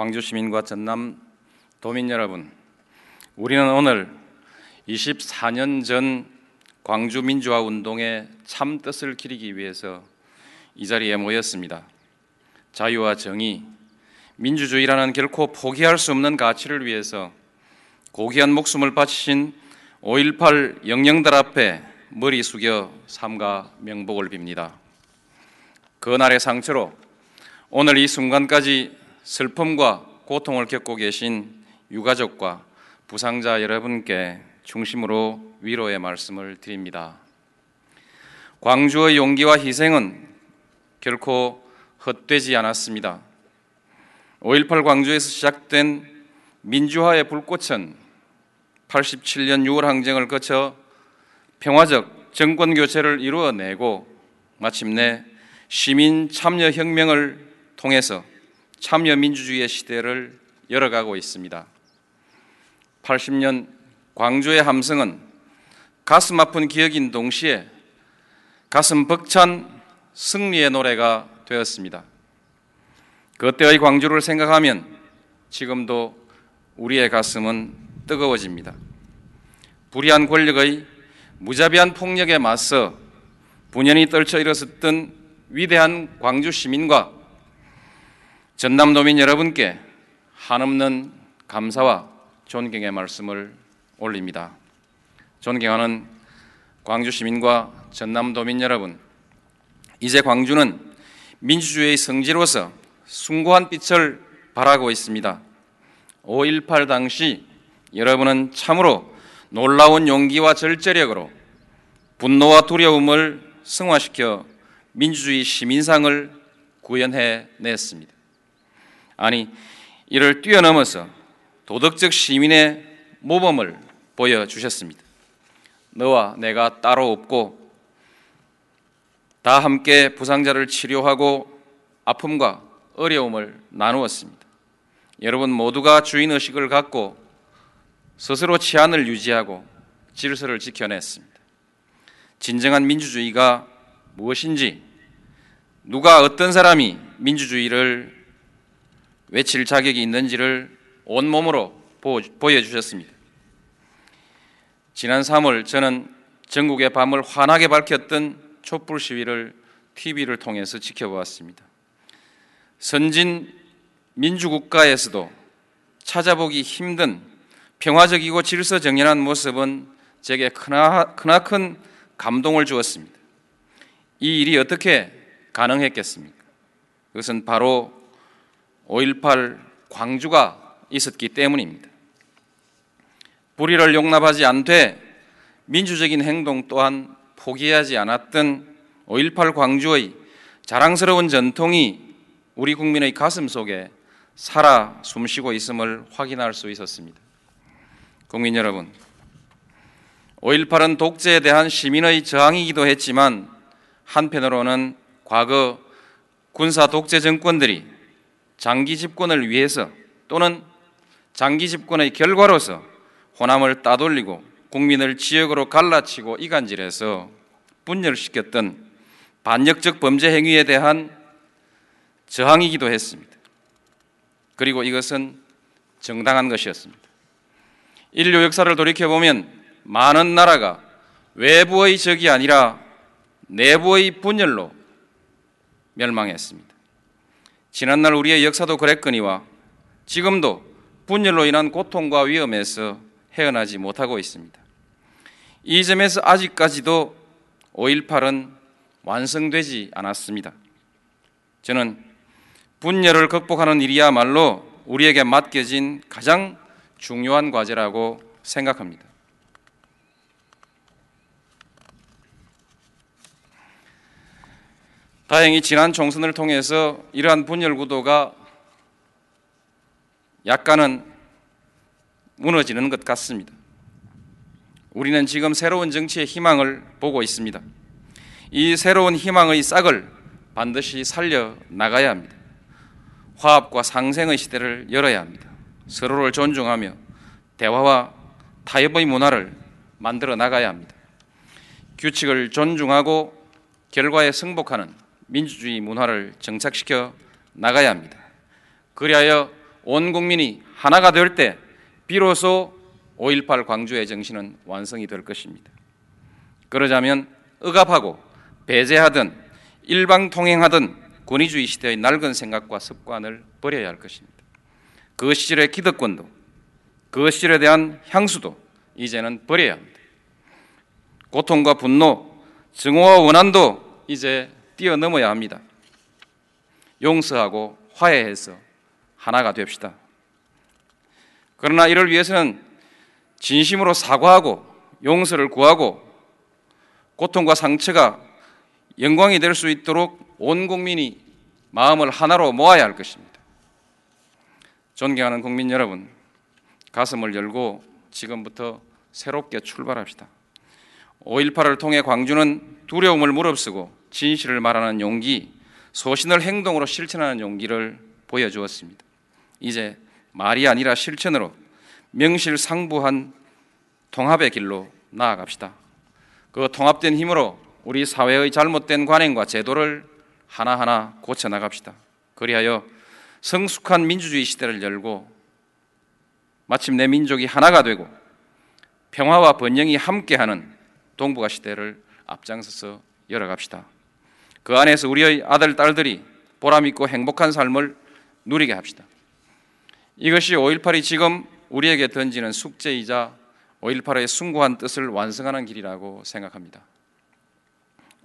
광주 시민과 전남 도민 여러분, 우리는 오늘 24년 전 광주 민주화 운동의 참 뜻을 기리기 위해서 이 자리에 모였습니다. 자유와 정의, 민주주의라는 결코 포기할 수 없는 가치를 위해서 고귀한 목숨을 바치신 5.18 영령들 앞에 머리 숙여 삼가 명복을 빕니다. 그날의 상처로 오늘 이 순간까지 슬픔과 고통을 겪고 계신 유가족과 부상자 여러분께 중심으로 위로의 말씀을 드립니다. 광주의 용기와 희생은 결코 헛되지 않았습니다. 5.18 광주에서 시작된 민주화의 불꽃은 87년 6월 항쟁을 거쳐 평화적 정권 교체를 이루어내고 마침내 시민 참여 혁명을 통해서 참여 민주주의의 시대를 열어가고 있습니다. 80년 광주의 함성은 가슴 아픈 기억인 동시에 가슴 벅찬 승리의 노래가 되었습니다. 그때의 광주를 생각하면 지금도 우리의 가슴은 뜨거워집니다. 불의한 권력의 무자비한 폭력에 맞서 분연히 떨쳐 일어섰던 위대한 광주 시민과 전남도민 여러분께 한없는 감사와 존경의 말씀을 올립니다. 존경하는 광주 시민과 전남도민 여러분, 이제 광주는 민주주의의 성지로서 숭고한 빛을 발하고 있습니다. 5.18 당시 여러분은 참으로 놀라운 용기와 절제력으로 분노와 두려움을 승화시켜 민주주의 시민상을 구현해 냈습니다. 아니, 이를 뛰어넘어서 도덕적 시민의 모범을 보여 주셨습니다. 너와 내가 따로 없고 다 함께 부상자를 치료하고 아픔과 어려움을 나누었습니다. 여러분 모두가 주인 의식을 갖고 스스로 치안을 유지하고 질서를 지켜냈습니다. 진정한 민주주의가 무엇인지 누가 어떤 사람이 민주주의를 외칠 자격이 있는지를 온몸으로 보여주셨습니다. 지난 3월 저는 전국의 밤을 환하게 밝혔던 촛불 시위를 TV를 통해서 지켜보았습니다. 선진 민주국가에서도 찾아보기 힘든 평화적이고 질서정연한 모습은 제게 크나, 크나큰 감동을 주었습니다. 이 일이 어떻게 가능했겠습니까? 그것은 바로 5.18 광주가 있었기 때문입니다. 불의를 용납하지 않되 민주적인 행동 또한 포기하지 않았던 5.18 광주의 자랑스러운 전통이 우리 국민의 가슴 속에 살아 숨쉬고 있음을 확인할 수 있었습니다. 국민 여러분, 5.18은 독재에 대한 시민의 저항이기도 했지만 한편으로는 과거 군사 독재 정권들이 장기 집권을 위해서 또는 장기 집권의 결과로서 호남을 따돌리고 국민을 지역으로 갈라치고 이간질해서 분열시켰던 반역적 범죄 행위에 대한 저항이기도 했습니다. 그리고 이것은 정당한 것이었습니다. 인류 역사를 돌이켜보면 많은 나라가 외부의 적이 아니라 내부의 분열로 멸망했습니다. 지난날 우리의 역사도 그랬거니와 지금도 분열로 인한 고통과 위험에서 헤어나지 못하고 있습니다. 이 점에서 아직까지도 5.18은 완성되지 않았습니다. 저는 분열을 극복하는 일이야말로 우리에게 맡겨진 가장 중요한 과제라고 생각합니다. 다행히 지난 총선을 통해서 이러한 분열 구도가 약간은 무너지는 것 같습니다. 우리는 지금 새로운 정치의 희망을 보고 있습니다. 이 새로운 희망의 싹을 반드시 살려 나가야 합니다. 화합과 상생의 시대를 열어야 합니다. 서로를 존중하며 대화와 타협의 문화를 만들어 나가야 합니다. 규칙을 존중하고 결과에 승복하는 민주주의 문화를 정착시켜 나가야 합니다. 그리하여 온 국민이 하나가 될 때 비로소 5.18 광주의 정신은 완성이 될 것입니다. 그러자면 억압하고 배제하든 일방통행하든 권위주의 시대의 낡은 생각과 습관을 버려야 할 것입니다. 그 시절의 기득권도 그 시절에 대한 향수도 이제는 버려야 합니다. 고통과 분노, 증오와 원한도 이제 뛰어넘어야 합니다. 용서하고 화해해서 하나가 됩시다. 그러나 이를 위해서는 진심으로 사과하고 용서를 구하고 고통과 상처가 영광이 될 수 있도록 온 국민이 마음을 하나로 모아야 할 것입니다. 존경하는 국민 여러분, 가슴을 열고 지금부터 새롭게 출발합시다. 5.18을 통해 광주는 두려움을 무릅쓰고 진실을 말하는 용기, 소신을 행동으로 실천하는 용기를 보여주었습니다. 이제 말이 아니라 실천으로 명실상부한 통합의 길로 나아갑시다. 그 통합된 힘으로 우리 사회의 잘못된 관행과 제도를 하나하나 고쳐 나갑시다. 그리하여 성숙한 민주주의 시대를 열고 마침 내 민족이 하나가 되고 평화와 번영이 함께하는 동북아 시대를 앞장서서 열어갑시다. 그 안에서 우리의 아들, 딸들이 보람있고 행복한 삶을 누리게 합시다. 이것이 5.18이 지금 우리에게 던지는 숙제이자 5.18의 숭고한 뜻을 완성하는 길이라고 생각합니다.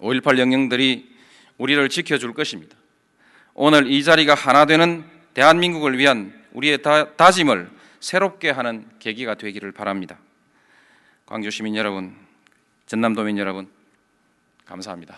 5.18 영령들이 우리를 지켜줄 것입니다. 오늘 이 자리가 하나 되는 대한민국을 위한 우리의 다, 다짐을 새롭게 하는 계기가 되기를 바랍니다. 광주 시민 여러분, 전남 도민 여러분, 감사합니다.